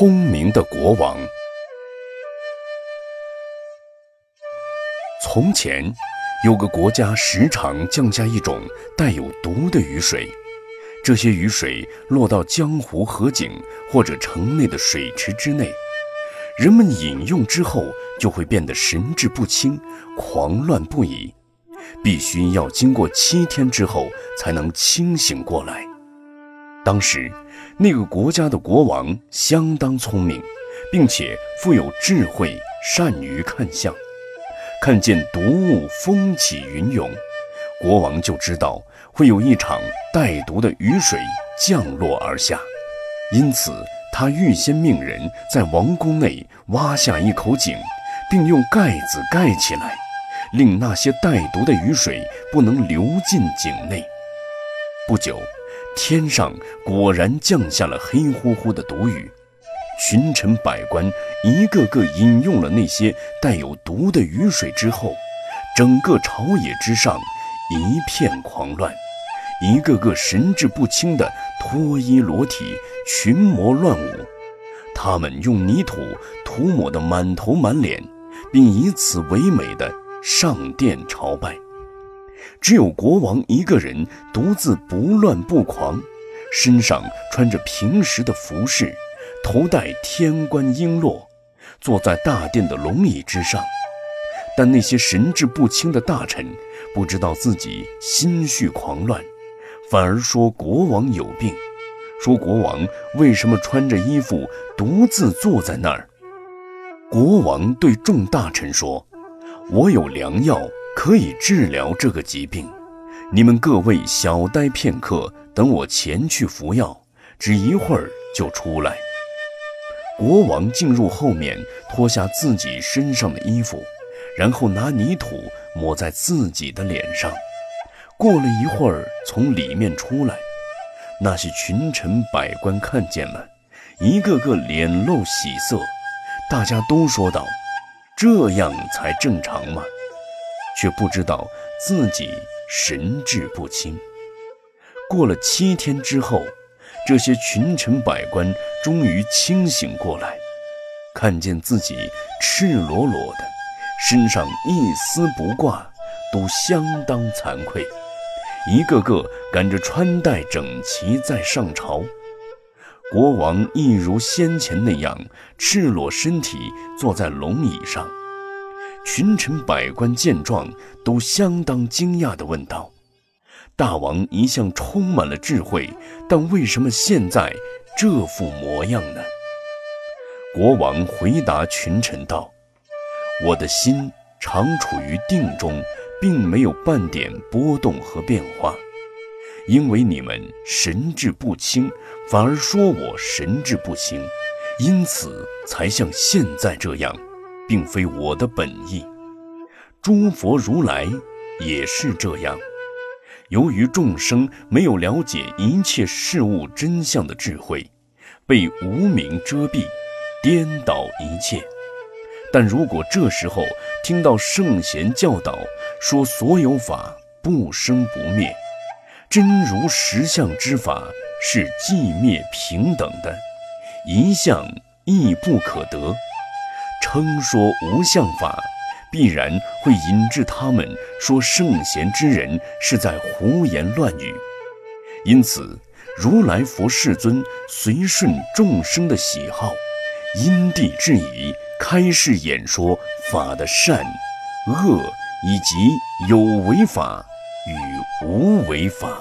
聪明的国王。从前，有个国家时常降下一种带有毒的雨水，这些雨水落到江湖、河井或者城内的水池之内，人们饮用之后就会变得神志不清、狂乱不已，必须要经过七天之后才能清醒过来。当时，那个国家的国王相当聪明，并且富有智慧，善于看相。看见毒雾风起云涌，国王就知道会有一场带毒的雨水降落而下，因此他预先命人在王宫内挖下一口井，并用盖子盖起来，令那些带毒的雨水不能流进井内。不久。天上果然降下了黑乎乎的毒雨，群臣百官一个个饮用了那些带有毒的雨水之后，整个朝野之上一片狂乱，一个个神志不清的脱衣裸体，群魔乱舞。他们用泥土涂抹得满头满脸，并以此为美的上殿朝拜。只有国王一个人独自不乱不狂，身上穿着平时的服饰，头戴天冠璎珞，坐在大殿的龙椅之上。但那些神志不清的大臣不知道自己心绪狂乱，反而说国王有病，说国王为什么穿着衣服独自坐在那儿。国王对众大臣说：“我有良药。”可以治疗这个疾病，你们各位小待片刻，等我前去服药，只一会儿就出来。国王进入后面，脱下自己身上的衣服，然后拿泥土抹在自己的脸上。过了一会儿，从里面出来，那些群臣百官看见了，一个个脸露喜色，大家都说道：“这样才正常嘛。”却不知道自己神志不清。过了七天之后，这些群臣百官终于清醒过来，看见自己赤裸裸的，身上一丝不挂，都相当惭愧，一个个赶着穿戴整齐再上朝。国王一如先前那样，赤裸身体坐在龙椅上。群臣百官见状，都相当惊讶地问道：“大王一向充满了智慧，但为什么现在这副模样呢？”国王回答群臣道：“我的心常处于定中，并没有半点波动和变化。因为你们神志不清，反而说我神志不清，因此才像现在这样。”并非我的本意，诸佛如来也是这样。由于众生没有了解一切事物真相的智慧，被无明遮蔽，颠倒一切。但如果这时候听到圣贤教导，说所有法不生不灭，真如实相之法是寂灭平等的，一相亦不可得。称说无相法，必然会引致他们说圣贤之人是在胡言乱语。因此，如来佛世尊随顺众生的喜好，因地制宜开示演说法的善、恶，以及有为法与无为法。